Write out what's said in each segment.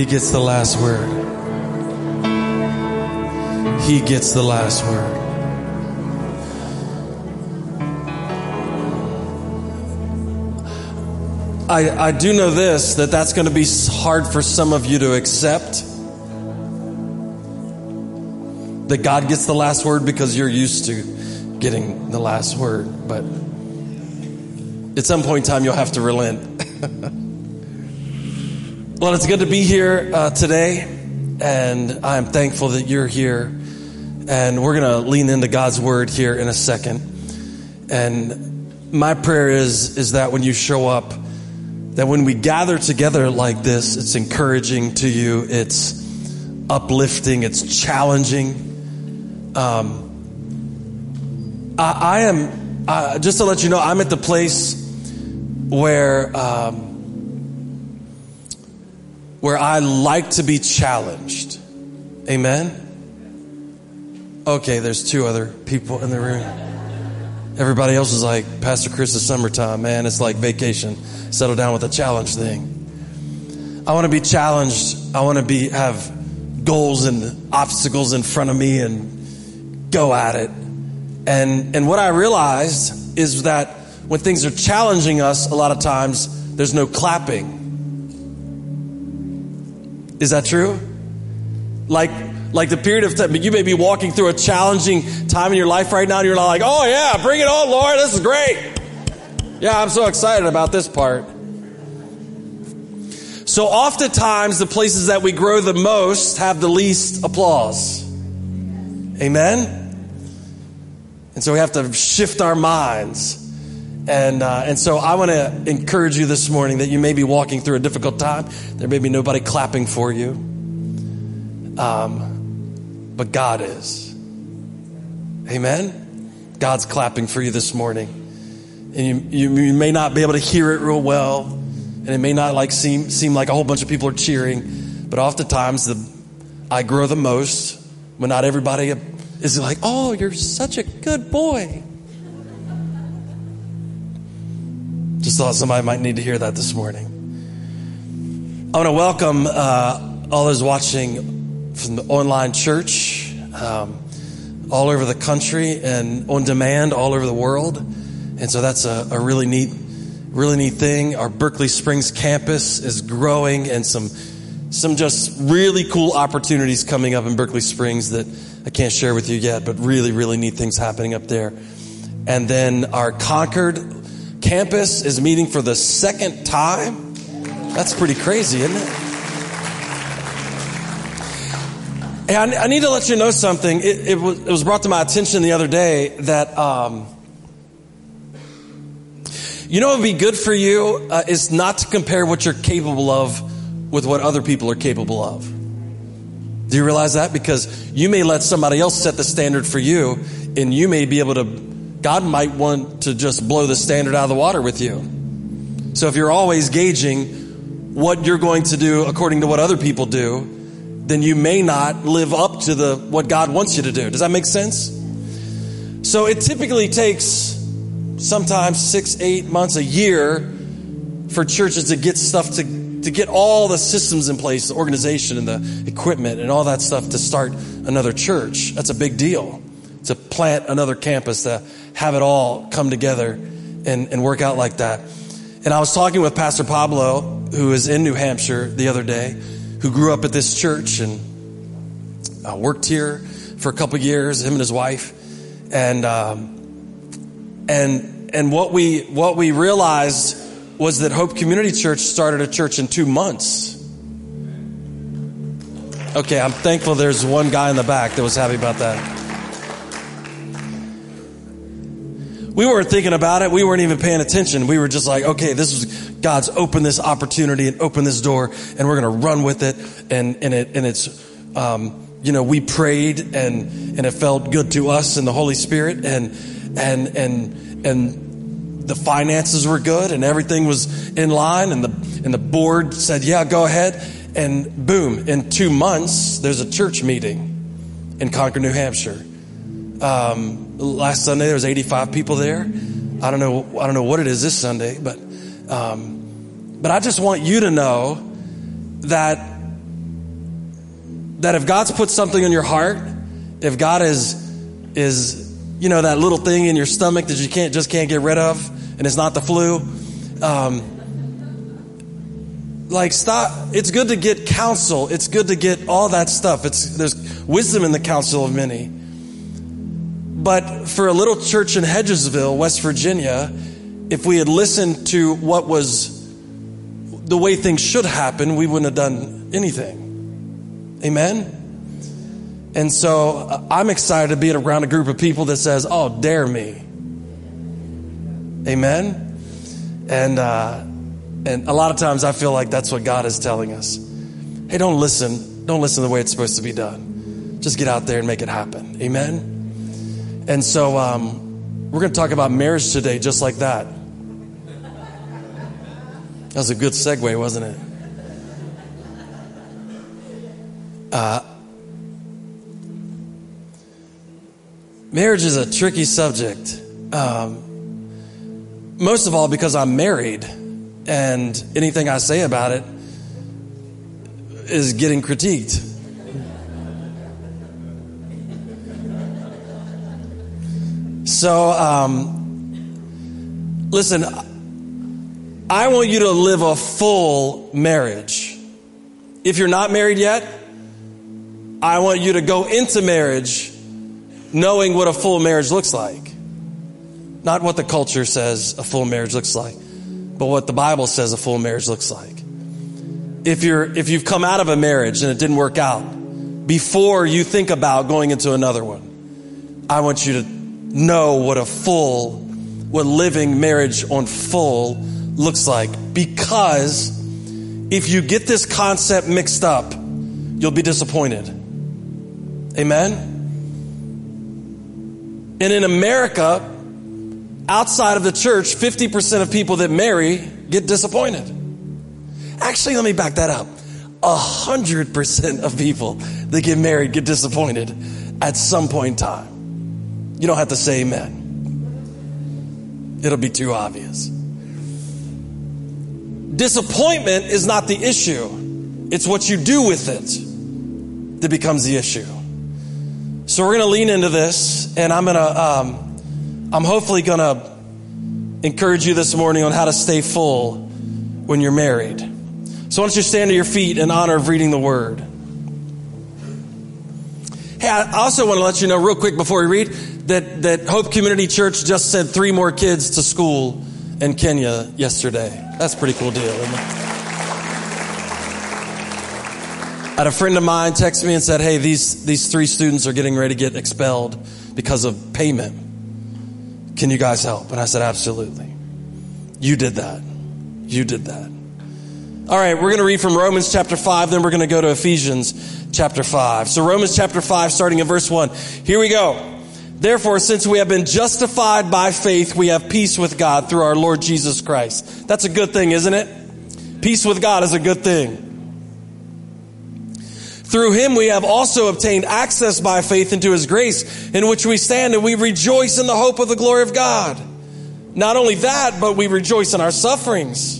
He gets the last word. He gets the last word. I, I do know this that that's going to be hard for some of you to accept. That God gets the last word because you're used to getting the last word. But at some point in time, you'll have to relent. well, it's good to be here uh, today, and I'm thankful that you're here. And we're going to lean into God's word here in a second. And my prayer is, is that when you show up, that when we gather together like this, it's encouraging to you, it's uplifting, it's challenging. Um, I, I, am, uh, just to let you know, I'm at the place where, um, where I like to be challenged. Amen? Okay, there's two other people in the room. Everybody else is like, Pastor Chris, it's summertime, man. It's like vacation settle down with a challenge thing. I want to be challenged. I want to be have goals and obstacles in front of me and go at it. And and what I realized is that when things are challenging us, a lot of times there's no clapping. Is that true? Like like the period of time, you may be walking through a challenging time in your life right now, and you're not like, oh yeah, bring it on, Lord, this is great. Yeah, I'm so excited about this part. So oftentimes the places that we grow the most have the least applause. Amen? And so we have to shift our minds. And, uh, and so I want to encourage you this morning that you may be walking through a difficult time. There may be nobody clapping for you. Um, but God is. Amen? God's clapping for you this morning and you, you, you, may not be able to hear it real well, and it may not like seem seem like a whole bunch of people are cheering, but oftentimes the I grow the most when not everybody is like, "Oh, you're such a good boy." Just thought somebody might need to hear that this morning. I want to welcome uh, all those watching from the online church, um, all over the country and on demand all over the world. And so that's a, a really neat, really neat thing. Our Berkeley Springs campus is growing and some, some just really cool opportunities coming up in Berkeley Springs that I can't share with you yet, but really, really neat things happening up there. And then our Concord campus is meeting for the second time. That's pretty crazy, isn't it? Hey, I, I need to let you know something. It, it, was, it was brought to my attention the other day that um, you know what would be good for you uh, is not to compare what you're capable of with what other people are capable of. Do you realize that? Because you may let somebody else set the standard for you, and you may be able to, God might want to just blow the standard out of the water with you. So if you're always gauging what you're going to do according to what other people do, then you may not live up to the what God wants you to do. Does that make sense? So it typically takes sometimes six, eight months, a year for churches to get stuff to, to get all the systems in place, the organization and the equipment and all that stuff to start another church. That's a big deal. To plant another campus, to have it all come together and, and work out like that. And I was talking with Pastor Pablo, who is in New Hampshire the other day, who grew up at this church and uh, worked here for a couple years, him and his wife. And, um, and, and what we, what we realized was that Hope Community Church started a church in two months. Okay, I'm thankful there's one guy in the back that was happy about that. We weren't thinking about it. We weren't even paying attention. We were just like, okay, this is God's opened this opportunity and opened this door, and we're going to run with it. And and it and it's, um, you know, we prayed and and it felt good to us and the Holy Spirit, and and and and the finances were good and everything was in line and the and the board said, "Yeah, go ahead." And boom, in 2 months there's a church meeting in Concord, New Hampshire. Um, last Sunday there was 85 people there. I don't know I don't know what it is this Sunday, but um, but I just want you to know that that if God's put something in your heart, if God is is you know that little thing in your stomach that you can't just can't get rid of, and it's not the flu. Um, like stop it's good to get counsel it's good to get all that stuff it's there's wisdom in the counsel of many but for a little church in hedgesville west virginia if we had listened to what was the way things should happen we wouldn't have done anything amen and so uh, i'm excited to be around a group of people that says oh dare me amen and uh, and a lot of times I feel like that's what God is telling us. Hey, don't listen. Don't listen to the way it's supposed to be done. Just get out there and make it happen. Amen? And so um, we're going to talk about marriage today just like that. That was a good segue, wasn't it? Uh, marriage is a tricky subject. Um, most of all because I'm married and anything I say about it is getting critiqued. So, um, listen, I want you to live a full marriage. If you're not married yet, I want you to go into marriage knowing what a full marriage looks like. Not what the culture says a full marriage looks like but what the Bible says a full marriage looks like. If you're, if you've come out of a marriage and it didn't work out, before you think about going into another one, I want you to know what a full, what living marriage on full looks like. Because if you get this concept mixed up, you'll be disappointed. Amen? And in America, outside of the church, 50% of people that marry get disappointed. Actually, let me back that up. 100% of people that get married get disappointed at some point in time. You don't have to say amen. It'll be too obvious. Disappointment is not the issue. It's what you do with it that becomes the issue. So we're going to lean into this and I'm going to, um, I'm hopefully going to encourage you this morning on how to stay full when you're married. So, why don't you stand to your feet in honor of reading the word? Hey, I also want to let you know, real quick before we read, that, that Hope Community Church just sent three more kids to school in Kenya yesterday. That's a pretty cool deal? I had a friend of mine text me and said, Hey, these, these three students are getting ready to get expelled because of payment. Can you guys help? And I said, Absolutely. You did that. You did that. All right, we're going to read from Romans chapter 5, then we're going to go to Ephesians chapter 5. So, Romans chapter 5, starting in verse 1. Here we go. Therefore, since we have been justified by faith, we have peace with God through our Lord Jesus Christ. That's a good thing, isn't it? Peace with God is a good thing. Through him we have also obtained access by faith into his grace in which we stand and we rejoice in the hope of the glory of God. Not only that, but we rejoice in our sufferings.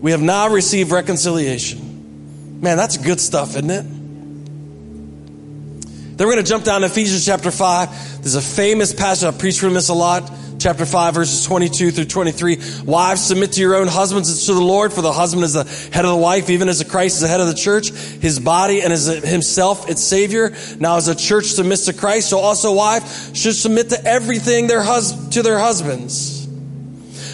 we have now received reconciliation. Man, that's good stuff, isn't it? Then we're going to jump down to Ephesians chapter 5. There's a famous passage, I preach from this a lot. chapter 5 verses 22 through 23 wives submit to your own husbands as to the lord for the husband is the head of the wife even as the christ is the head of the church his body and as himself its savior now as a church submits to christ so also wife should submit to everything their hus- to their husbands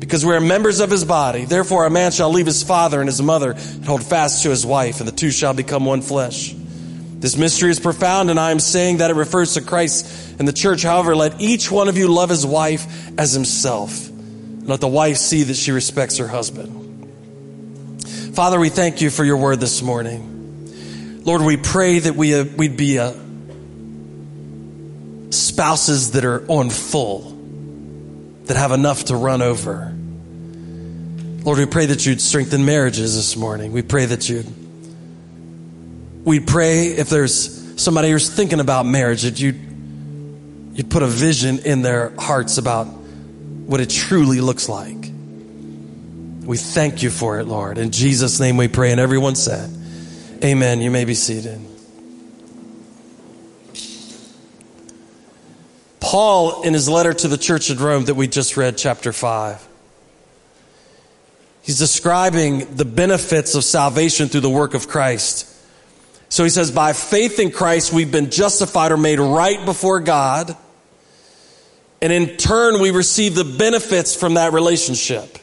because we are members of his body. Therefore, a man shall leave his father and his mother and hold fast to his wife, and the two shall become one flesh. This mystery is profound, and I am saying that it refers to Christ and the church. However, let each one of you love his wife as himself. Let the wife see that she respects her husband. Father, we thank you for your word this morning. Lord, we pray that we, uh, we'd be uh, spouses that are on full, that have enough to run over. Lord, we pray that you'd strengthen marriages this morning. We pray that you'd we pray if there's somebody who's thinking about marriage that you'd, you'd put a vision in their hearts about what it truly looks like. We thank you for it, Lord. In Jesus' name we pray. And everyone said, Amen. You may be seated. Paul, in his letter to the church at Rome that we just read, chapter 5, he's describing the benefits of salvation through the work of Christ. So he says, by faith in Christ, we've been justified or made right before God. And in turn, we receive the benefits from that relationship.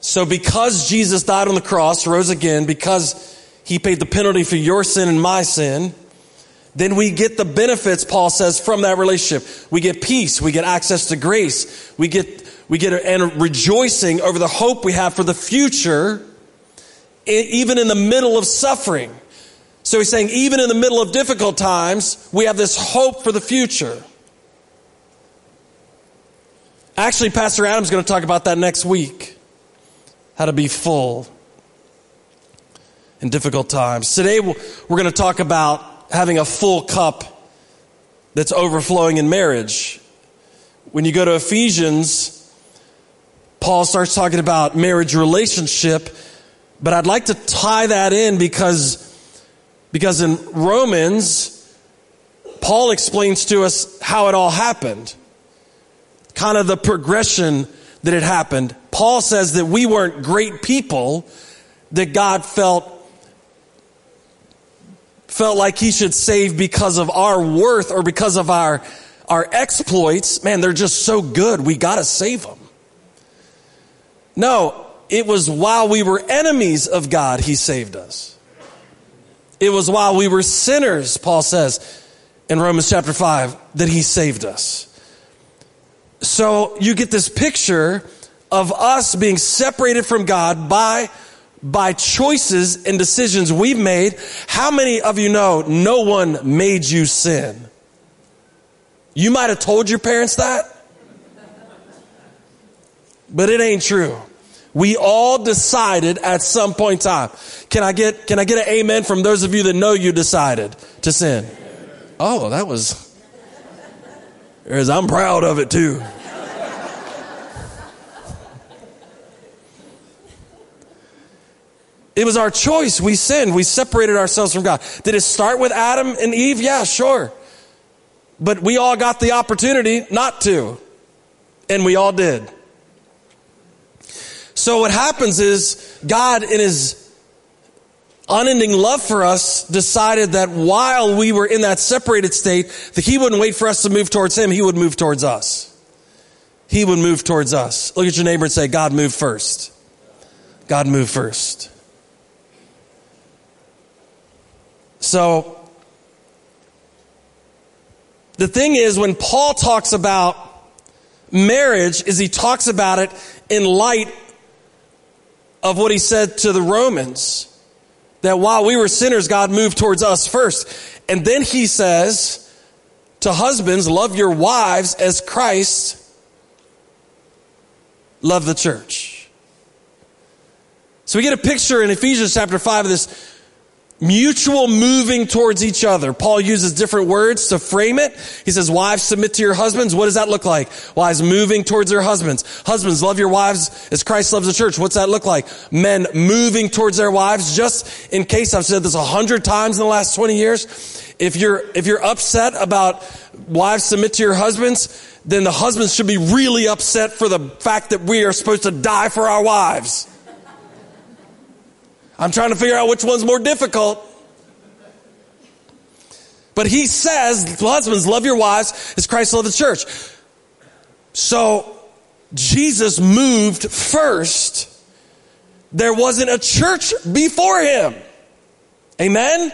So because Jesus died on the cross, rose again, because he paid the penalty for your sin and my sin, then we get the benefits, Paul says, from that relationship. We get peace. We get access to grace. We get, we get and rejoicing over the hope we have for the future, even in the middle of suffering. So he's saying, even in the middle of difficult times, we have this hope for the future. Actually, Pastor Adam's going to talk about that next week. How to be full in difficult times. Today, we're going to talk about having a full cup that's overflowing in marriage. When you go to Ephesians, Paul starts talking about marriage relationship, but I'd like to tie that in because because in Romans, Paul explains to us how it all happened, kind of the progression that it happened. Paul says that we weren't great people, that God felt felt like he should save because of our worth or because of our our exploits. Man, they're just so good. We got to save them. No, it was while we were enemies of God he saved us. It was while we were sinners, Paul says in Romans chapter 5, that he saved us. So you get this picture of us being separated from God by by choices and decisions we've made. How many of you know no one made you sin? You might have told your parents that, but it ain't true. We all decided at some point in time. Can I get, can I get an amen from those of you that know you decided to sin? Oh, that was, I'm proud of it too. It was our choice. We sinned. We separated ourselves from God. Did it start with Adam and Eve? Yeah, sure. But we all got the opportunity not to. And we all did. So what happens is God in his unending love for us decided that while we were in that separated state, that he wouldn't wait for us to move towards him, he would move towards us. He would move towards us. Look at your neighbor and say, God move first. God move first. So, the thing is, when Paul talks about marriage, is he talks about it in light of what he said to the Romans. That while we were sinners, God moved towards us first. And then he says to husbands, love your wives as Christ loved the church. So we get a picture in Ephesians chapter 5 of this mutual moving towards each other. Paul uses different words to frame it. He says, wives submit to your husbands. What does that look like? Wives moving towards their husbands. Husbands love your wives as Christ loves the church. What's that look like? Men moving towards their wives. Just in case I've said this a hundred times in the last 20 years. If you're, if you're upset about wives submit to your husbands, then the husbands should be really upset for the fact that we are supposed to die for our wives. I'm trying to figure out which one's more difficult. But he says, husbands, love your wives as Christ loved the church. So Jesus moved first. There wasn't a church before him. Amen?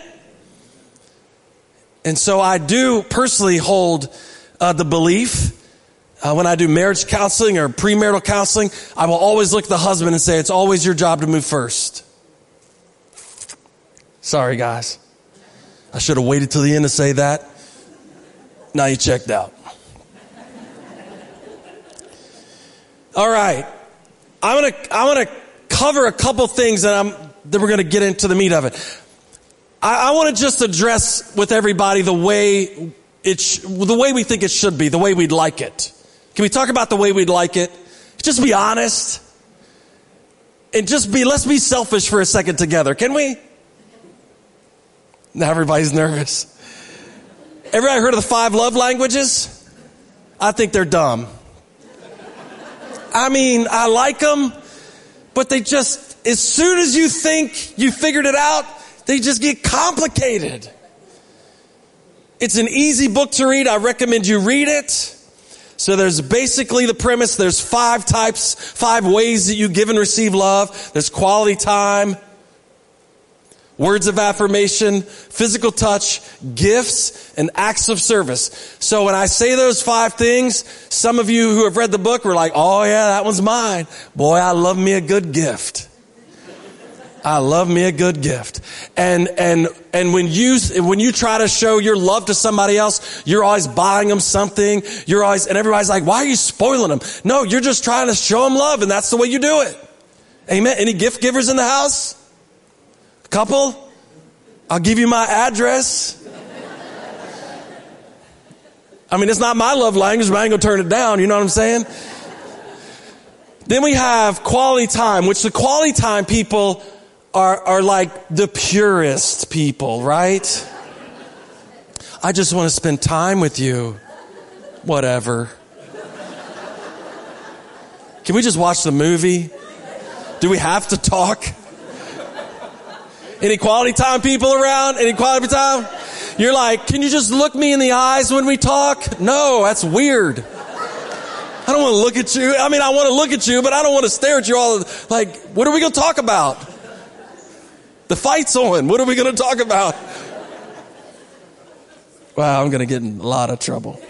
And so I do personally hold uh, the belief uh, when I do marriage counseling or premarital counseling, I will always look at the husband and say, It's always your job to move first. Sorry, guys. I should have waited till the end to say that. Now you checked out. All right. I'm going to, I'm going to cover a couple things that I'm, that we're going to get into the meat of it. I, I want to just address with everybody the way it, sh- the way we think it should be, the way we'd like it. Can we talk about the way we'd like it? Just be honest. And just be, let's be selfish for a second together. Can we? Now everybody's nervous. Everybody heard of the five love languages? I think they're dumb. I mean, I like them, but they just, as soon as you think you figured it out, they just get complicated. It's an easy book to read. I recommend you read it. So there's basically the premise. There's five types, five ways that you give and receive love. There's quality time, words of affirmation, physical touch, gifts, and acts of service. So when I say those five things, some of you who have read the book were like, oh yeah, that one's mine. Boy, I love me a good gift. I love me a good gift. And, and, and when you, when you try to show your love to somebody else, you're always buying them something. You're always, and everybody's like, why are you spoiling them? No, you're just trying to show them love and that's the way you do it. Amen. Any gift givers in the house? Couple? I'll give you my address. I mean, it's not my love language, but I ain't gonna turn it down. You know what I'm saying? Then we have quality time, which the quality time people are, are like the purest people, right? I just want to spend time with you. Whatever. Can we just watch the movie? Do we have to talk? Any quality time people around? Inequality time? You're like, can you just look me in the eyes when we talk? No, that's weird. I don't want to look at you. I mean, I want to look at you, but I don't want to stare at you all. Like, what are we going to talk about? The fight's on. What are we going to talk about? Wow, I'm going to get in a lot of trouble.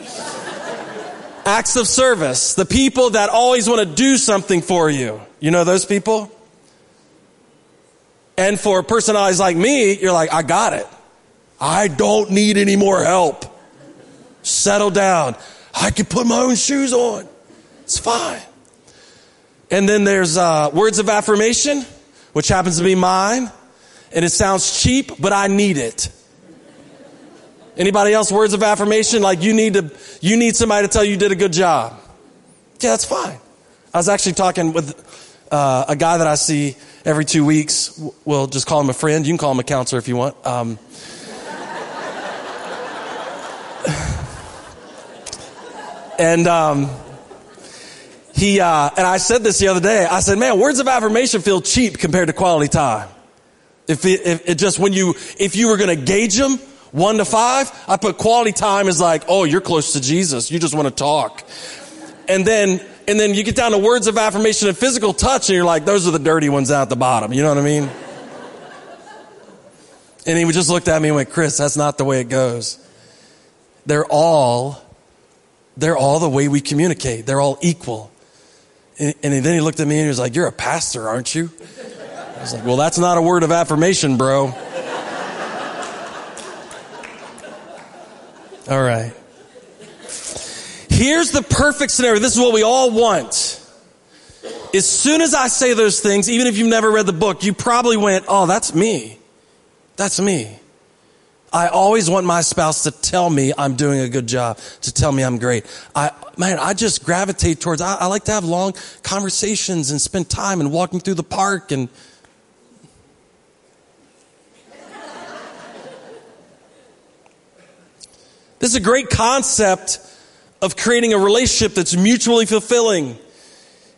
Acts of service. The people that always want to do something for you. You know those people? And for a personalities like me, you're like, I got it. I don't need any more help. Settle down. I can put my own shoes on. It's fine. And then there's uh, words of affirmation, which happens to be mine and it sounds cheap, but I need it. Anybody else words of affirmation? Like you need to, you need somebody to tell you you did a good job. Yeah, that's fine. I was actually talking with uh, a guy that I see every two weeks. We'll just call him a friend. You can call him a counselor if you want. Um, and um, he uh, and I said this the other day. I said, "Man, words of affirmation feel cheap compared to quality time." If it, if it just when you, if you were going to gauge them, one to five, I put quality time as like, oh, you're close to Jesus. You just want to talk. And then, and then you get down to words of affirmation and physical touch and you're like, those are the dirty ones out the bottom. You know what I mean? And he just looked at me and went, Chris, that's not the way it goes. They're all, they're all the way we communicate. They're all equal. And, and then he looked at me and he was like, you're a pastor, aren't you? I was like, well, that's not a word of affirmation, bro. All right. Here's the perfect scenario. This is what we all want. as soon as I say those things, even if you've never read the book, you probably went, oh, that's me. That's me. I always want my spouse to tell me I'm doing a good job, to tell me I'm great. I, man, I just gravitate towards, I, I like to have long conversations and spend time and walking through the park and, This is a great concept of creating a relationship that's mutually fulfilling.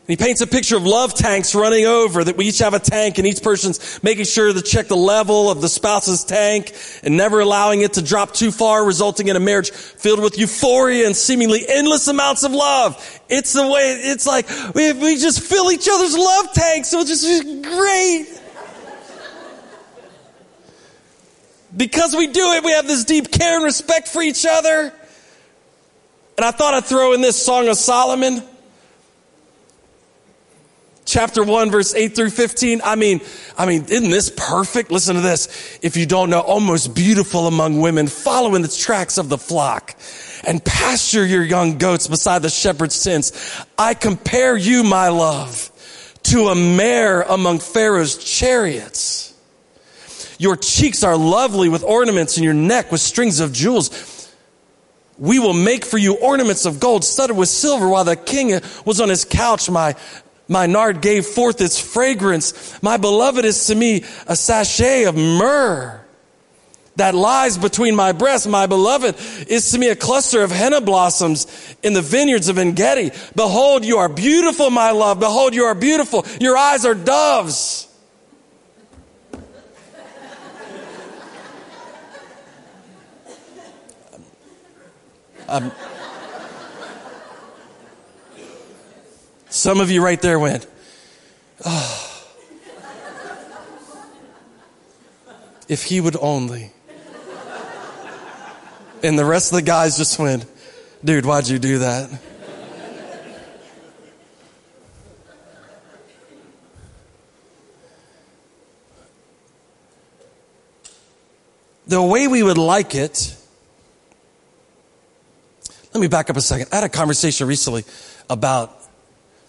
he paints a picture of love tanks running over that we each have a tank and each person's making sure to check the level of the spouse's tank and never allowing it to drop too far, resulting in a marriage filled with euphoria and seemingly endless amounts of love. It's the way, it's like we, we just fill each other's love tanks. So it's just great. Because we do it, we have this deep care and respect for each other. And I thought I'd throw in this Song of Solomon. Chapter 1 verse 8 through 15. I mean, I mean, isn't this perfect? Listen to this. If you don't know, oh, almost beautiful among women, follow in the tracks of the flock and pasture your young goats beside the shepherd's tents. I compare you, my love, to a mare among Pharaoh's chariots. Your cheeks are lovely with ornaments and your neck with strings of jewels. We will make for you ornaments of gold studded with silver while the king was on his couch. My, my nard gave forth its fragrance. My beloved is to me a sachet of myrrh that lies between my breasts. My beloved is to me a cluster of henna blossoms in the vineyards of Engedi. Behold, you are beautiful, my love. Behold, you are beautiful. Your eyes are doves. Um, some of you right there went, oh. If he would only. And the rest of the guys just went, dude, why'd you do that? the way we would like it let me back up a second. I had a conversation recently about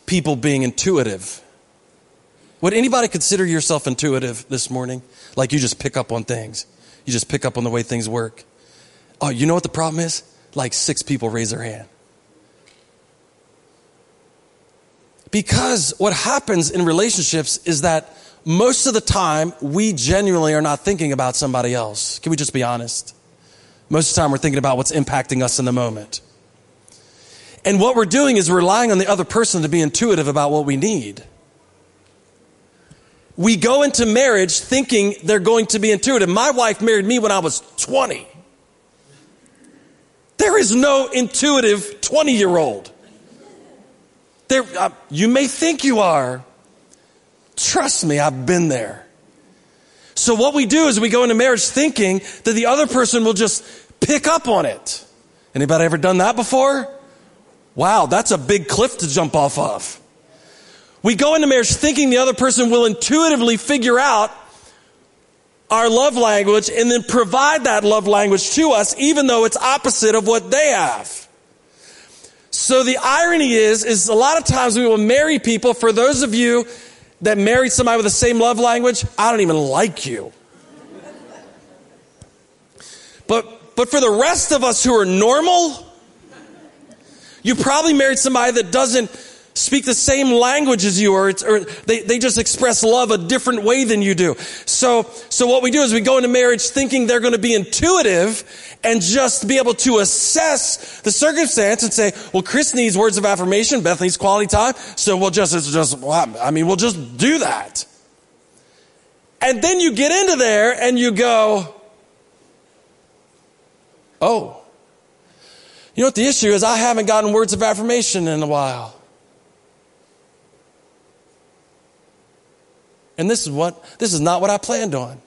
people being intuitive. Would anybody consider yourself intuitive this morning? Like you just pick up on things. You just pick up on the way things work. Oh, you know what the problem is? Like six people raise their hand. Because what happens in relationships is that most of the time we genuinely are not thinking about somebody else. Can we just be honest? Most of the time we're thinking about what's impacting us in the moment. And what we're doing is relying on the other person to be intuitive about what we need. We go into marriage thinking they're going to be intuitive. My wife married me when I was 20. There is no intuitive 20 year old. There, uh, you may think you are. Trust me, I've been there. So what we do is we go into marriage thinking that the other person will just pick up on it. Anybody ever done that before? Wow, that's a big cliff to jump off of. We go into marriage thinking the other person will intuitively figure out our love language and then provide that love language to us, even though it's opposite of what they have. So the irony is, is a lot of times we will marry people. For those of you that married somebody with the same love language, I don't even like you. But, but for the rest of us who are normal, you probably married somebody that doesn't speak the same language as you or, or they, they just express love a different way than you do. So, so what we do is we go into marriage thinking they're going to be intuitive and just be able to assess the circumstance and say, well, Chris needs words of affirmation, Beth needs quality time, so we'll just, it's just, I mean, we'll just do that. And then you get into there and you go, oh, you know what the issue is? I haven't gotten words of affirmation in a while. And this is what this is not what I planned on.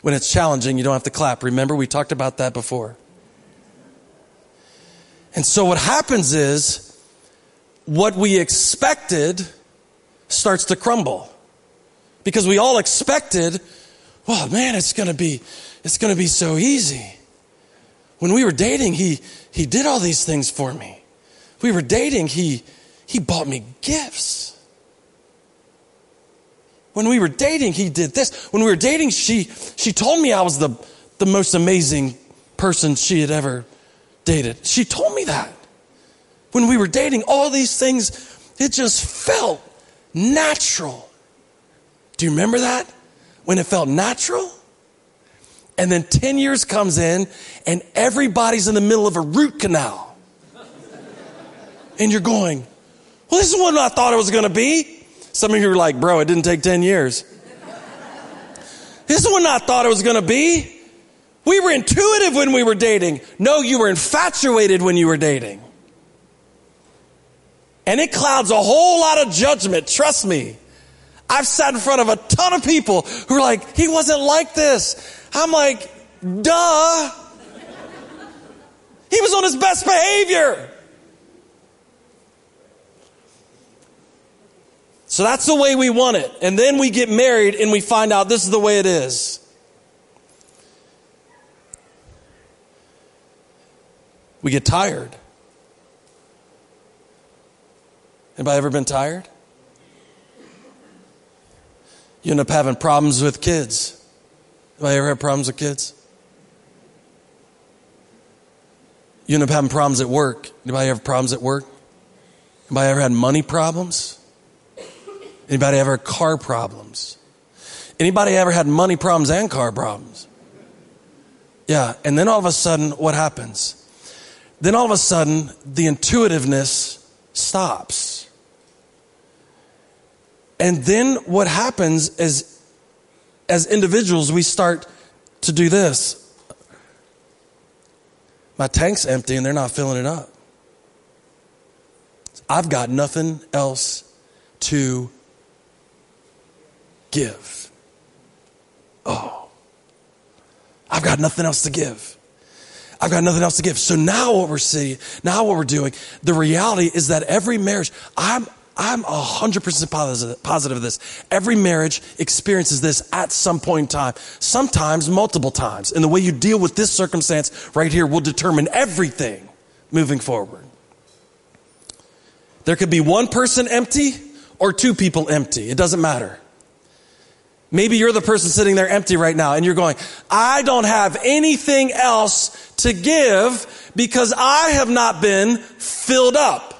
When it's challenging, you don't have to clap. Remember, we talked about that before. And so what happens is what we expected starts to crumble. Because we all expected, well, man, it's going to be it's going to be so easy. When we were dating, he, he did all these things for me. we were dating, he, he bought me gifts. When we were dating, he did this. When we were dating, she, she told me I was the, the most amazing person she had ever dated. She told me that. When we were dating, all these things, it just felt natural. Do you remember that? When it felt natural? And then 10 years comes in and everybody's in the middle of a root canal. And you're going, well, this is what I thought it was going to be. Some of you are like, bro, it didn't take 10 years. This is what I thought it was going to be. We were intuitive when we were dating. No, you were infatuated when you were dating. And it clouds a whole lot of judgment. Trust me. I've sat in front of a ton of people who are like, he wasn't like this. I'm like, duh. He was on his best behavior. So that's the way we want it. And then we get married and we find out this is the way it is. We get tired. Anybody ever been tired? You end up having problems with kids. Anybody ever had problems with kids? You end up having problems at work. Anybody ever problems at work? Anybody ever had money problems? Anybody ever had car problems? Anybody ever had money problems and car problems? Yeah, and then all of a sudden, what happens? Then all of a sudden, the intuitiveness stops. And then what happens is, as individuals, we start to do this. My tank's empty and they're not filling it up. I've got nothing else to give. Oh, I've got nothing else to give. I've got nothing else to give. So now what we're seeing, now what we're doing, the reality is that every marriage, I'm, I'm 100% positive, positive of this. Every marriage experiences this at some point in time, sometimes multiple times. And the way you deal with this circumstance right here will determine everything moving forward. There could be one person empty or two people empty. It doesn't matter. Maybe you're the person sitting there empty right now and you're going, I don't have anything else to give because I have not been filled up.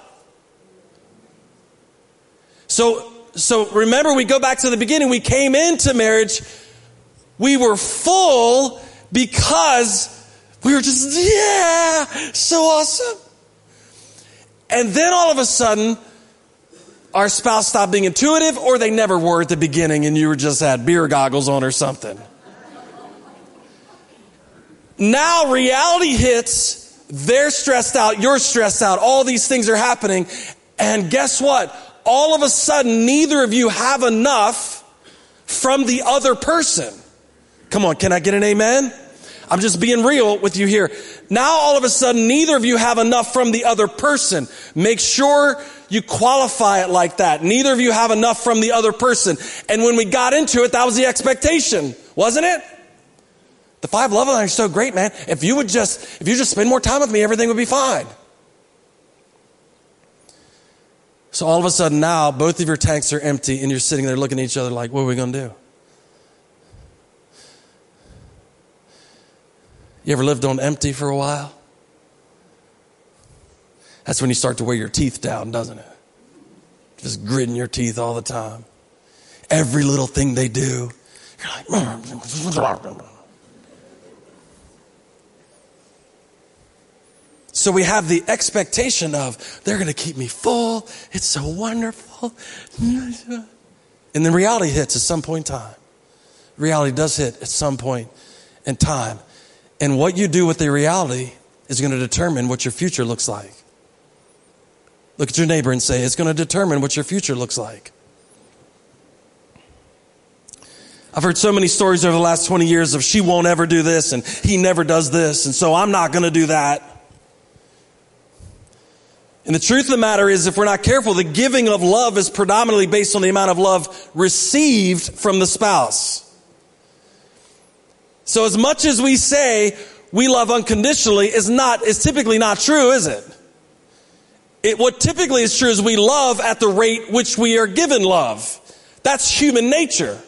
So, so remember we go back to the beginning. We came into marriage. We were full because we were just, yeah, so awesome. And then all of a sudden, our spouse stopped being intuitive or they never were at the beginning and you were just had beer goggles on or something. now reality hits, they're stressed out, you're stressed out, all these things are happening. And guess what? All of a sudden, neither of you have enough from the other person. Come on, can I get an amen? I'm just being real with you here. Now all of a sudden, neither of you have enough from the other person. Make sure you qualify it like that. Neither of you have enough from the other person. And when we got into it, that was the expectation, wasn't it? The five love lines are so great, man. If you would just, if you just spend more time with me, everything would be fine. So all of a sudden now, both of your tanks are empty and you're sitting there looking at each other like, what are we going to do? You ever lived on empty for a while? That's when you start to wear your teeth down, doesn't it? Just gritting your teeth all the time. Every little thing they do, you're like, So we have the expectation of they're going to keep me full. It's so wonderful. And then reality hits at some point in time. Reality does hit at some point in time. And what you do with the reality is going to determine what your future looks like. Look at your neighbor and say, it's going to determine what your future looks like. I've heard so many stories over the last 20 years of she won't ever do this and he never does this, and so I'm not going to do that. And the truth of the matter is, if we're not careful, the giving of love is predominantly based on the amount of love received from the spouse. So as much as we say we love unconditionally is not, is typically not true, is it? it, what typically is true is we love at the rate which we are given love. That's human nature.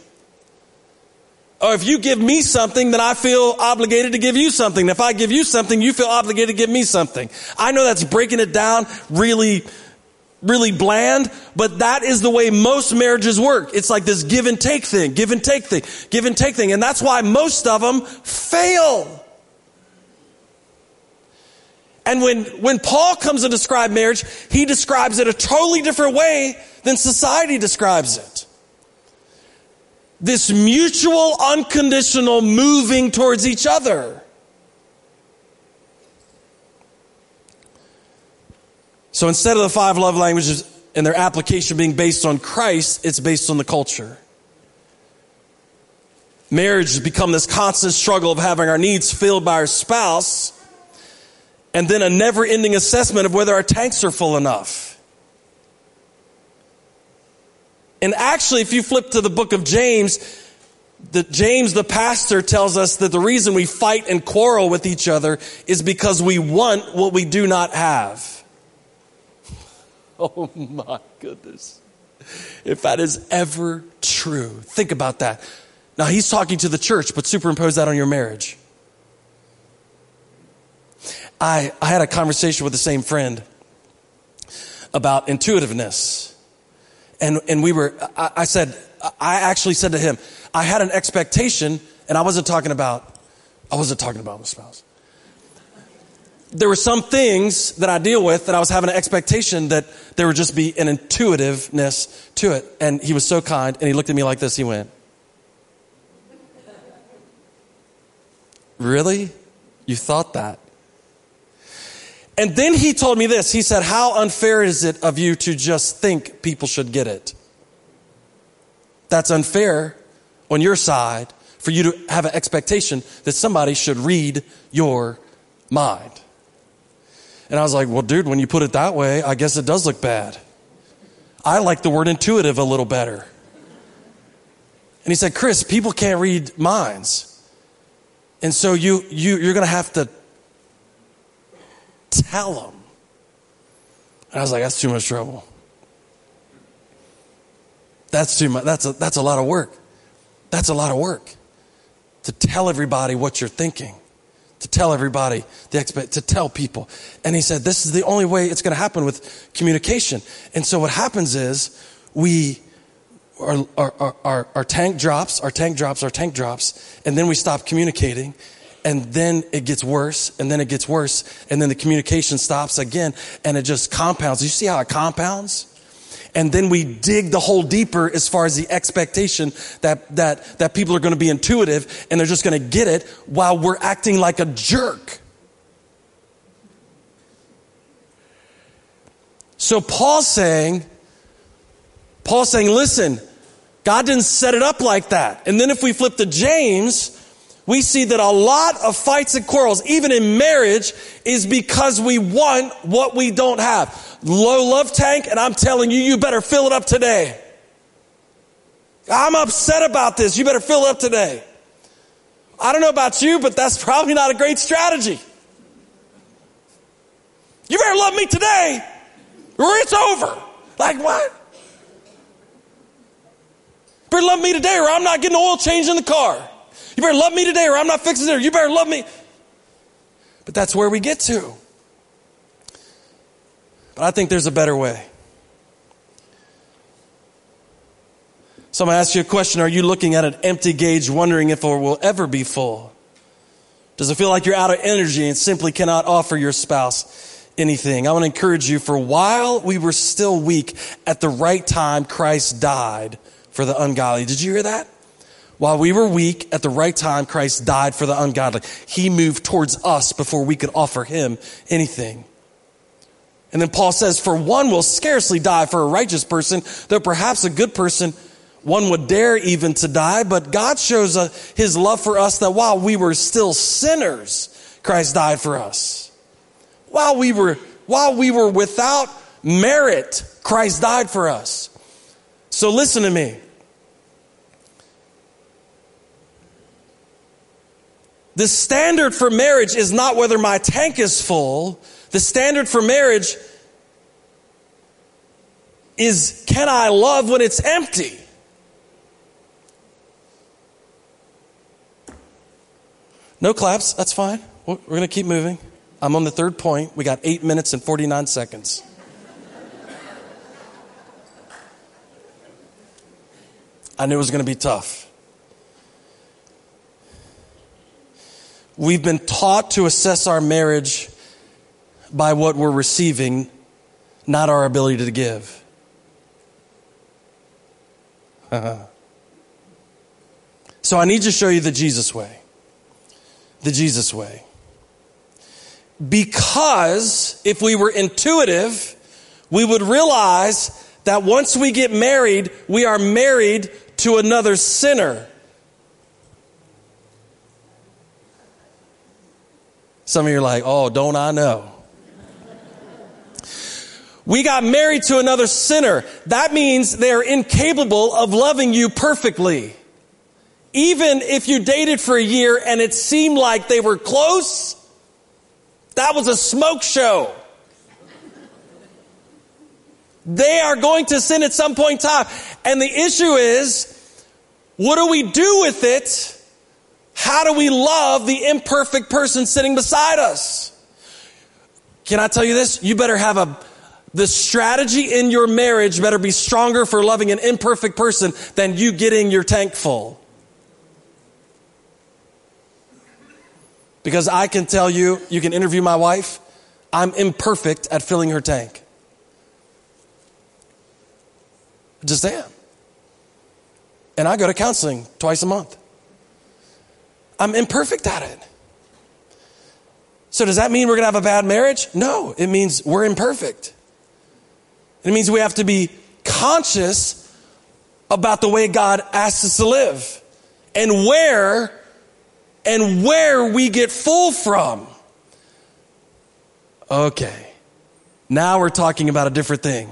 Or if you give me something, then I feel obligated to give you something. If I give you something, you feel obligated to give me something. I know that's breaking it down really, really bland, but that is the way most marriages work. It's like this give and take thing, give and take thing, give and take thing. And that's why most of them fail. And when, when Paul comes to describe marriage, he describes it a totally different way than society describes it. This mutual, unconditional moving towards each other. So instead of the five love languages and their application being based on Christ, it's based on the culture. Marriage has become this constant struggle of having our needs filled by our spouse and then a never ending assessment of whether our tanks are full enough. And actually, if you flip to the book of James, the, James, the pastor, tells us that the reason we fight and quarrel with each other is because we want what we do not have. Oh my goodness. If that is ever true, think about that. Now, he's talking to the church, but superimpose that on your marriage. I, I had a conversation with the same friend about intuitiveness. And, and we were, I, I said, I actually said to him, I had an expectation, and I wasn't talking about, I wasn't talking about my spouse. There were some things that I deal with that I was having an expectation that there would just be an intuitiveness to it. And he was so kind, and he looked at me like this. He went, Really? You thought that? And then he told me this. He said, How unfair is it of you to just think people should get it? That's unfair on your side for you to have an expectation that somebody should read your mind. And I was like, Well, dude, when you put it that way, I guess it does look bad. I like the word intuitive a little better. And he said, Chris, people can't read minds. And so you, you, you're going to have to tell them. And I was like, that's too much trouble. That's too much. That's a, that's a lot of work. That's a lot of work to tell everybody what you're thinking, to tell everybody the expect, to tell people. And he said, this is the only way it's going to happen with communication. And so what happens is we, our, our, our, our tank drops, our tank drops, our tank drops, and then we stop communicating and then it gets worse, and then it gets worse, and then the communication stops again, and it just compounds. You see how it compounds? And then we dig the hole deeper as far as the expectation that, that, that people are going to be intuitive and they're just going to get it while we're acting like a jerk. So Paul's saying, Paul's saying, listen, God didn't set it up like that. And then if we flip to James, we see that a lot of fights and quarrels, even in marriage, is because we want what we don't have. Low love tank, and I'm telling you, you better fill it up today. I'm upset about this. You better fill it up today. I don't know about you, but that's probably not a great strategy. You better love me today, or it's over. Like what? You better love me today, or I'm not getting oil change in the car. You better love me today or I'm not fixing dinner. You better love me. But that's where we get to. But I think there's a better way. So I'm going to ask you a question. Are you looking at an empty gauge wondering if it will ever be full? Does it feel like you're out of energy and simply cannot offer your spouse anything? I want to encourage you for while we were still weak, at the right time, Christ died for the ungodly. Did you hear that? While we were weak, at the right time, Christ died for the ungodly. He moved towards us before we could offer him anything. And then Paul says, For one will scarcely die for a righteous person, though perhaps a good person, one would dare even to die. But God shows uh, his love for us that while we were still sinners, Christ died for us. While we were, while we were without merit, Christ died for us. So listen to me. The standard for marriage is not whether my tank is full. The standard for marriage is can I love when it's empty? No claps, that's fine. We're going to keep moving. I'm on the third point. We got eight minutes and 49 seconds. I knew it was going to be tough. We've been taught to assess our marriage by what we're receiving, not our ability to give. so I need to show you the Jesus way. The Jesus way. Because if we were intuitive, we would realize that once we get married, we are married to another sinner. Some of you are like, oh, don't I know? We got married to another sinner. That means they're incapable of loving you perfectly. Even if you dated for a year and it seemed like they were close, that was a smoke show. They are going to sin at some point in time. And the issue is, what do we do with it? How do we love the imperfect person sitting beside us? Can I tell you this? You better have a the strategy in your marriage better be stronger for loving an imperfect person than you getting your tank full. Because I can tell you, you can interview my wife, I'm imperfect at filling her tank. I just am. And I go to counseling twice a month. I'm imperfect at it. So, does that mean we're going to have a bad marriage? No, it means we're imperfect. It means we have to be conscious about the way God asks us to live and where and where we get full from. Okay. Now we're talking about a different thing.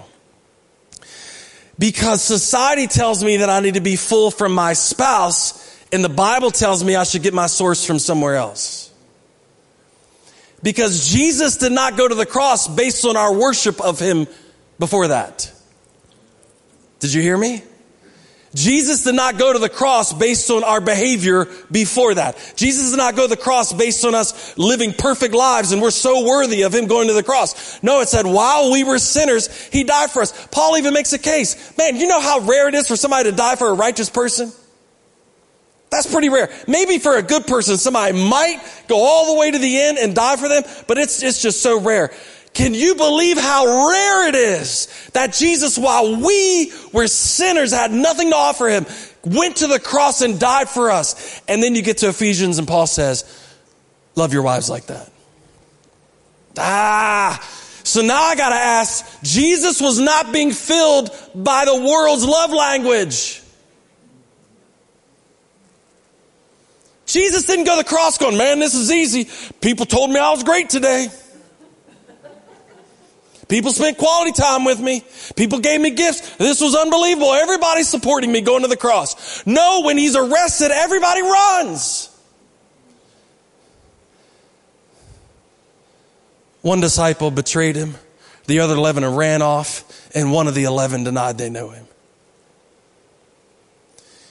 Because society tells me that I need to be full from my spouse, and the Bible tells me I should get my source from somewhere else. Because Jesus did not go to the cross based on our worship of Him before that. Did you hear me? Jesus did not go to the cross based on our behavior before that. Jesus did not go to the cross based on us living perfect lives and we're so worthy of him going to the cross. No, it said while we were sinners, he died for us. Paul even makes a case. Man, you know how rare it is for somebody to die for a righteous person? That's pretty rare. Maybe for a good person, somebody might go all the way to the end and die for them, but it's, it's just so rare. Can you believe how rare it is that Jesus, while we were sinners, had nothing to offer him, went to the cross and died for us? And then you get to Ephesians and Paul says, love your wives like that. Ah, so now I gotta ask, Jesus was not being filled by the world's love language. Jesus didn't go to the cross going, man, this is easy. People told me I was great today. People spent quality time with me. People gave me gifts. This was unbelievable. Everybody's supporting me going to the cross. No, when he's arrested, everybody runs. One disciple betrayed him. The other 11 ran off and one of the 11 denied they know him.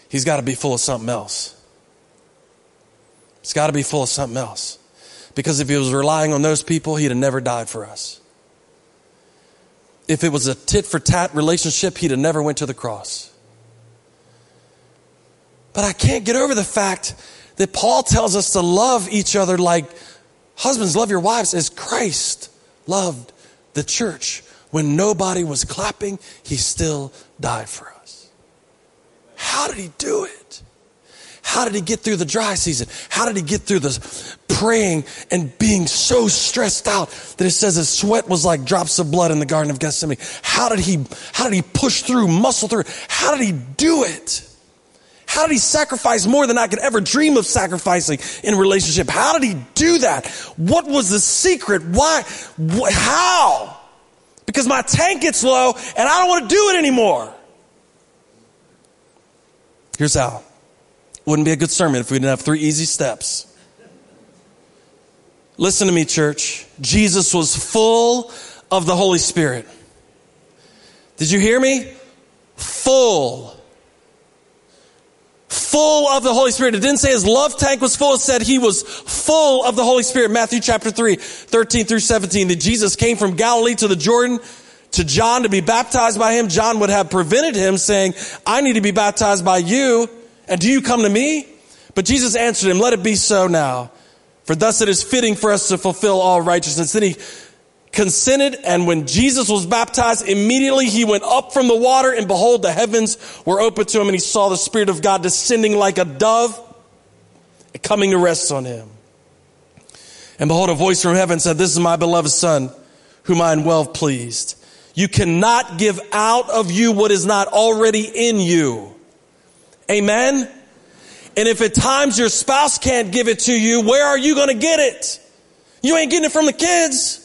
He's got to be full of something else. He's got to be full of something else. Because if he was relying on those people, he'd have never died for us if it was a tit for tat relationship, he'd have never went to the cross. But I can't get over the fact that Paul tells us to love each other like husbands love your wives as Christ loved the church. When nobody was clapping, he still died for us. How did he do it? How did he get through the dry season? How did he get through the praying and being so stressed out that it says his sweat was like drops of blood in the Garden of Gethsemane? How did he, how did he push through, muscle through? How did he do it? How did he sacrifice more than I could ever dream of sacrificing in relationship? How did he do that? What was the secret? Why? how? Because my tank gets low and I don't want to do it anymore. Here's how. Wouldn't be a good sermon if we didn't have three easy steps. Listen to me, church. Jesus was full of the Holy Spirit. Did you hear me? Full. Full of the Holy Spirit. It didn't say his love tank was full. It said he was full of the Holy Spirit. Matthew chapter 3, 13 through 17. That Jesus came from Galilee to the Jordan to John to be baptized by him. John would have prevented him saying, I need to be baptized by you. And do you come to me? But Jesus answered him, let it be so now. For thus it is fitting for us to fulfill all righteousness. Then he consented, and when Jesus was baptized, immediately he went up from the water, and behold, the heavens were opened to him, and he saw the Spirit of God descending like a dove, coming to rest on him. And behold, a voice from heaven said, This is my beloved Son, whom I am well pleased. You cannot give out of you what is not already in you. Amen? And if at times your spouse can't give it to you, where are you going to get it? You ain't getting it from the kids.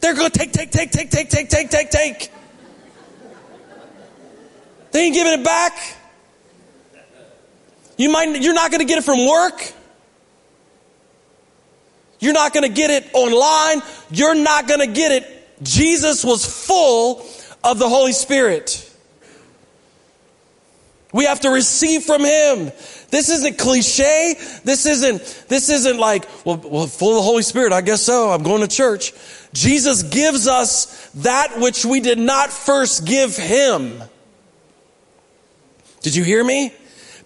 They're going to take, take, take, take, take, take, take, take, take. They ain't giving it back. You might, you're not going to get it from work. You're not going to get it online. You're not going to get it. Jesus was full of the Holy Spirit. We have to receive from Him. This isn't cliche. This isn't, this isn't like, well, well, full of the Holy Spirit. I guess so. I'm going to church. Jesus gives us that which we did not first give Him. Did you hear me?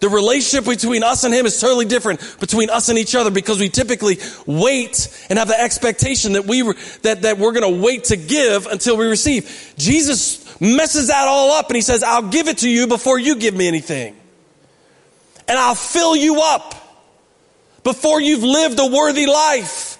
The relationship between us and Him is totally different between us and each other because we typically wait and have the expectation that we, that, that we're going to wait to give until we receive. Jesus messes that all up and He says, I'll give it to you before you give me anything and I'll fill you up before you've lived a worthy life.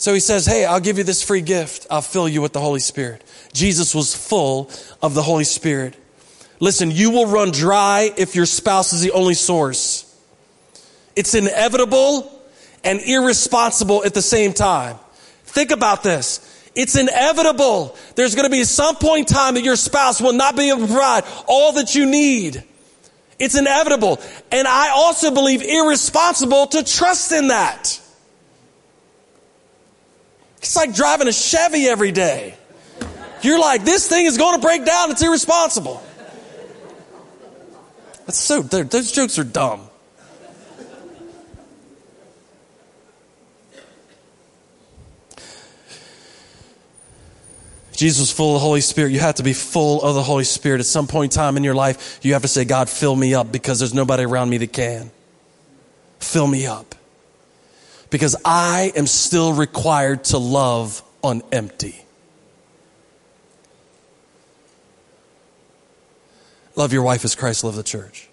So he says, Hey, I'll give you this free gift. I'll fill you with the Holy Spirit. Jesus was full of the Holy Spirit. Listen, you will run dry if your spouse is the only source. It's inevitable and irresponsible at the same time. Think about this. It's inevitable. There's going to be some point in time that your spouse will not be able to provide all that you need. It's inevitable. And I also believe irresponsible to trust in that. It's like driving a Chevy every day. You're like, this thing is going to break down. It's irresponsible. That's so, those jokes are dumb. Jesus was full of the Holy Spirit. You have to be full of the Holy Spirit. At some point in time in your life, you have to say, God, fill me up because there's nobody around me that can. Fill me up. Because I am still required to love on empty. Love your wife as Christ loved the church.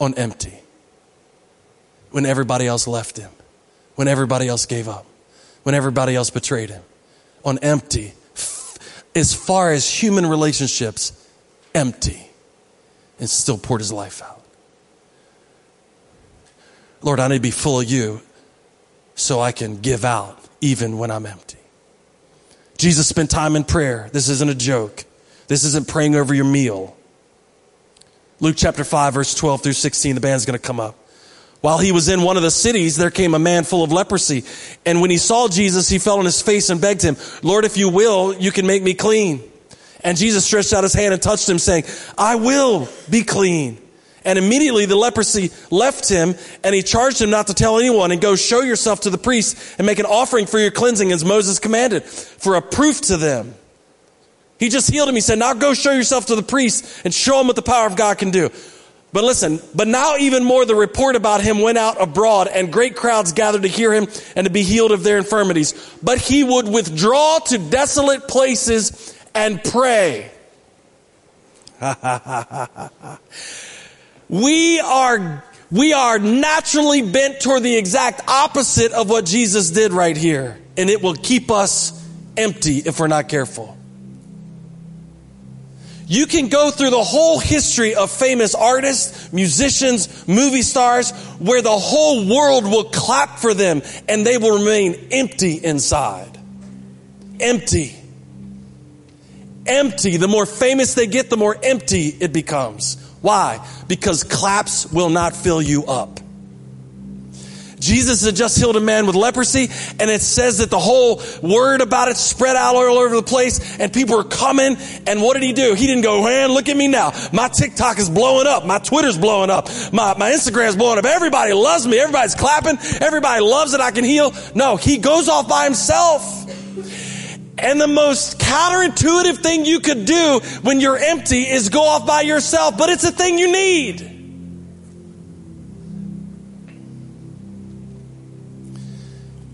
On empty. When everybody else left him. When everybody else gave up. When everybody else betrayed him on empty. As far as human relationships, empty. And still poured his life out. Lord, I need to be full of you so I can give out even when I'm empty. Jesus spent time in prayer. This isn't a joke. This isn't praying over your meal. Luke chapter 5, verse 12 through 16, the band's going to come up. While he was in one of the cities, there came a man full of leprosy. And when he saw Jesus, he fell on his face and begged him, Lord, if you will, you can make me clean. And Jesus stretched out his hand and touched him, saying, I will be clean. And immediately the leprosy left him, and he charged him not to tell anyone, and go show yourself to the priest and make an offering for your cleansing as Moses commanded, for a proof to them. He just healed him. He said, now go show yourself to the priest and show him what the power of God can do. But listen, but now even more the report about him went out abroad and great crowds gathered to hear him and to be healed of their infirmities. But he would withdraw to desolate places and pray. we are, we are naturally bent toward the exact opposite of what Jesus did right here. And it will keep us empty if we're not careful. You can go through the whole history of famous artists, musicians, movie stars, where the whole world will clap for them and they will remain empty inside. Empty. Empty. The more famous they get, the more empty it becomes. Why? Because claps will not fill you up. Jesus had just healed a man with leprosy, and it says that the whole word about it spread out all over the place, and people were coming. And what did he do? He didn't go, man, look at me now. My TikTok is blowing up. My Twitter's blowing up. My, my Instagram's blowing up. Everybody loves me. Everybody's clapping. Everybody loves that I can heal. No, he goes off by himself. And the most counterintuitive thing you could do when you're empty is go off by yourself, but it's a thing you need.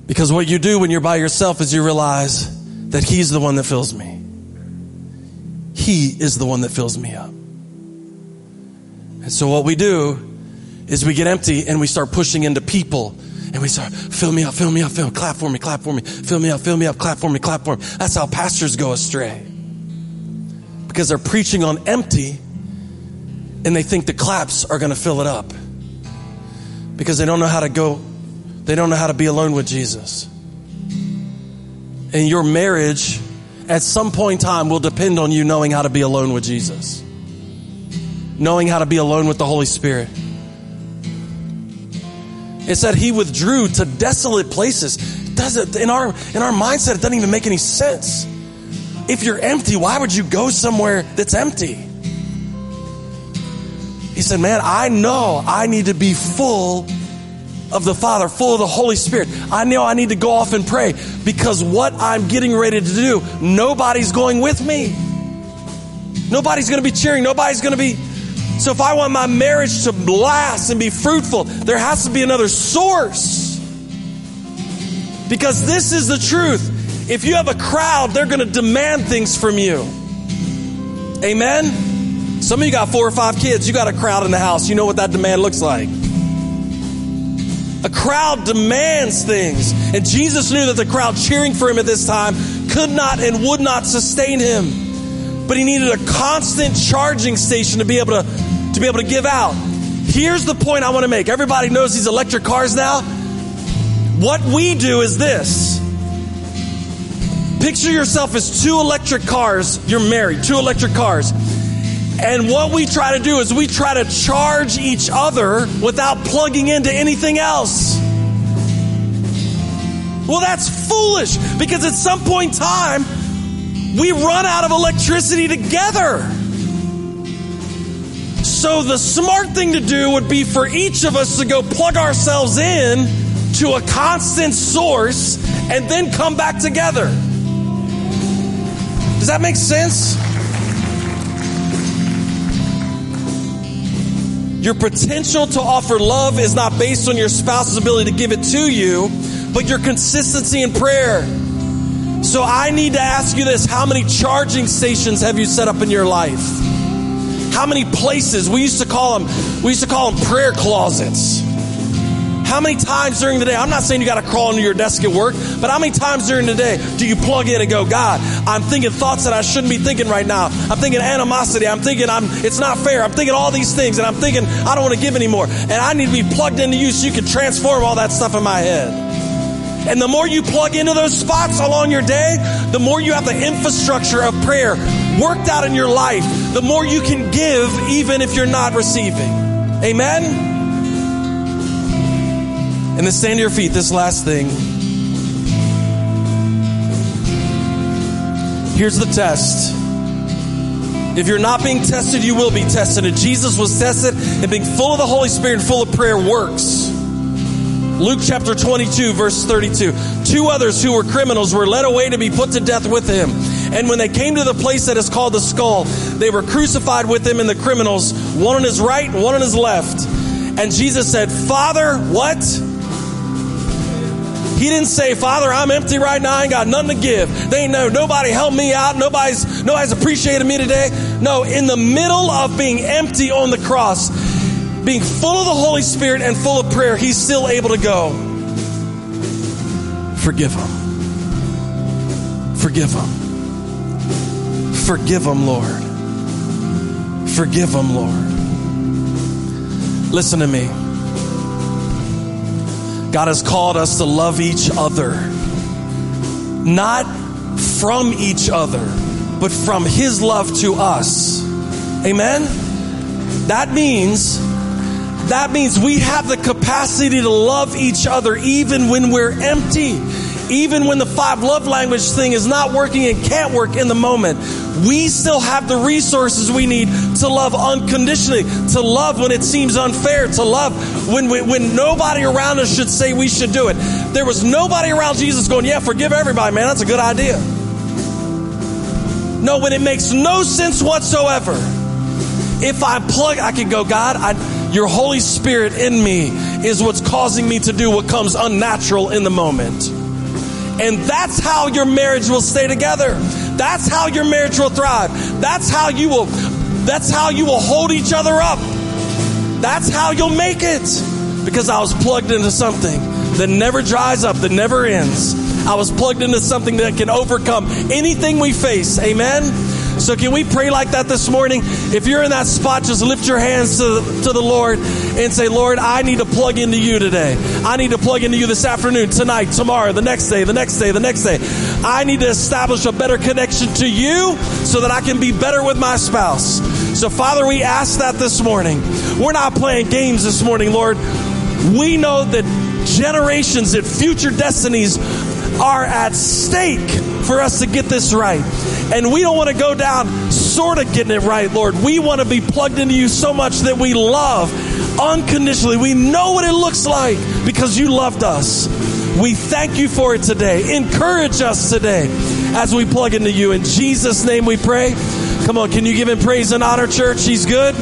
Because what you do when you're by yourself is you realize that He's the one that fills me. He is the one that fills me up. And so what we do is we get empty and we start pushing into people and we start, fill me up, fill me up, fill me, clap for me, clap for me, fill me up, fill me up, clap for me, clap for me. That's how pastors go astray. Because they're preaching on empty and they think the claps are going to fill it up. Because they don't know how to go, they don't know how to be alone with Jesus. And your marriage at some point in time will depend on you knowing how to be alone with Jesus. Knowing how to be alone with the Holy Spirit. It said he withdrew to desolate places. Does it, in our in our mindset, it doesn't even make any sense. If you're empty, why would you go somewhere that's empty? He said, Man, I know I need to be full of the Father, full of the Holy Spirit. I know I need to go off and pray because what I'm getting ready to do, nobody's going with me. Nobody's going to be cheering. Nobody's going to be so if I want my marriage to last and be fruitful, there has to be another source. Because this is the truth. If you have a crowd, they're going to demand things from you. Amen? Some of you got four or five kids. You got a crowd in the house. You know what that demand looks like. A crowd demands things. And Jesus knew that the crowd cheering for him at this time could not and would not sustain him. But he needed a constant charging station to be able to to be able to give out. Here's the point I want to make. Everybody knows these electric cars now. What we do is this. Picture yourself as two electric cars. You're married, two electric cars. And what we try to do is we try to charge each other without plugging into anything else. Well, that's foolish because at some point in time, we run out of electricity together. So the smart thing to do would be for each of us to go plug ourselves in to a constant source and then come back together. Does that make sense? Your potential to offer love is not based on your spouse's ability to give it to you, but your consistency in prayer. So I need to ask you this how many charging stations have you set up in your life? How many places we used to call them, we used to call them prayer closets. How many times during the day, I'm not saying you got to crawl into your desk at work, but how many times during the day do you plug in and go, God, I'm thinking thoughts that I shouldn't be thinking right now. I'm thinking animosity. I'm thinking I'm, it's not fair. I'm thinking all these things and I'm thinking I don't want to give anymore. And I need to be plugged into you so you can transform all that stuff in my head. And the more you plug into those spots along your day, the more you have the infrastructure of prayer worked out in your life, the more you can give even if you're not receiving. Amen? And then stand to your feet, this last thing. Here's the test. If you're not being tested, you will be tested. And Jesus was tested, and being full of the Holy Spirit and full of prayer works. Luke chapter 22, verse 32. Two others who were criminals were led away to be put to death with him. And when they came to the place that is called the skull, they were crucified with him and the criminals, one on his right one on his left. And Jesus said, Father, what? He didn't say, Father, I'm empty right now. I ain't got nothing to give. They know. Nobody helped me out. Nobody's, nobody's appreciated me today. No, in the middle of being empty on the cross, being full of the Holy Spirit and full of prayer, he's still able to go, forgive him. Forgive him. Forgive them, Lord. Forgive them, Lord. Listen to me. God has called us to love each other, not from each other, but from His love to us. Amen? That means That means we have the capacity to love each other even when we're empty. Even when the five love language thing is not working and can't work in the moment, we still have the resources we need to love unconditionally, to love when it seems unfair, to love when, we, when nobody around us should say we should do it. There was nobody around Jesus going, Yeah, forgive everybody, man. That's a good idea. No, when it makes no sense whatsoever. If I plug, I can go, God, I, your Holy Spirit in me is what's causing me to do what comes unnatural in the moment. And that's how your marriage will stay together. That's how your marriage will thrive. That's how you will that's how you will hold each other up. That's how you'll make it. Because I was plugged into something that never dries up, that never ends. I was plugged into something that can overcome anything we face. Amen. So can we pray like that this morning? If you're in that spot, just lift your hands to the, to the Lord and say, Lord, I need to plug into you today. I need to plug into you this afternoon, tonight, tomorrow, the next day, the next day, the next day. I need to establish a better connection to you so that I can be better with my spouse. So Father, we ask that this morning. We're not playing games this morning, Lord. We know that generations, that future destinies are at stake for us to get this right. And we don't want to go down sort of getting it right, Lord. We want to be plugged into you so much that we love unconditionally. We know what it looks like because you loved us. We thank you for it today. Encourage us today as we plug into you. In Jesus' name we pray. Come on, can you give him praise and honor, church? He's good.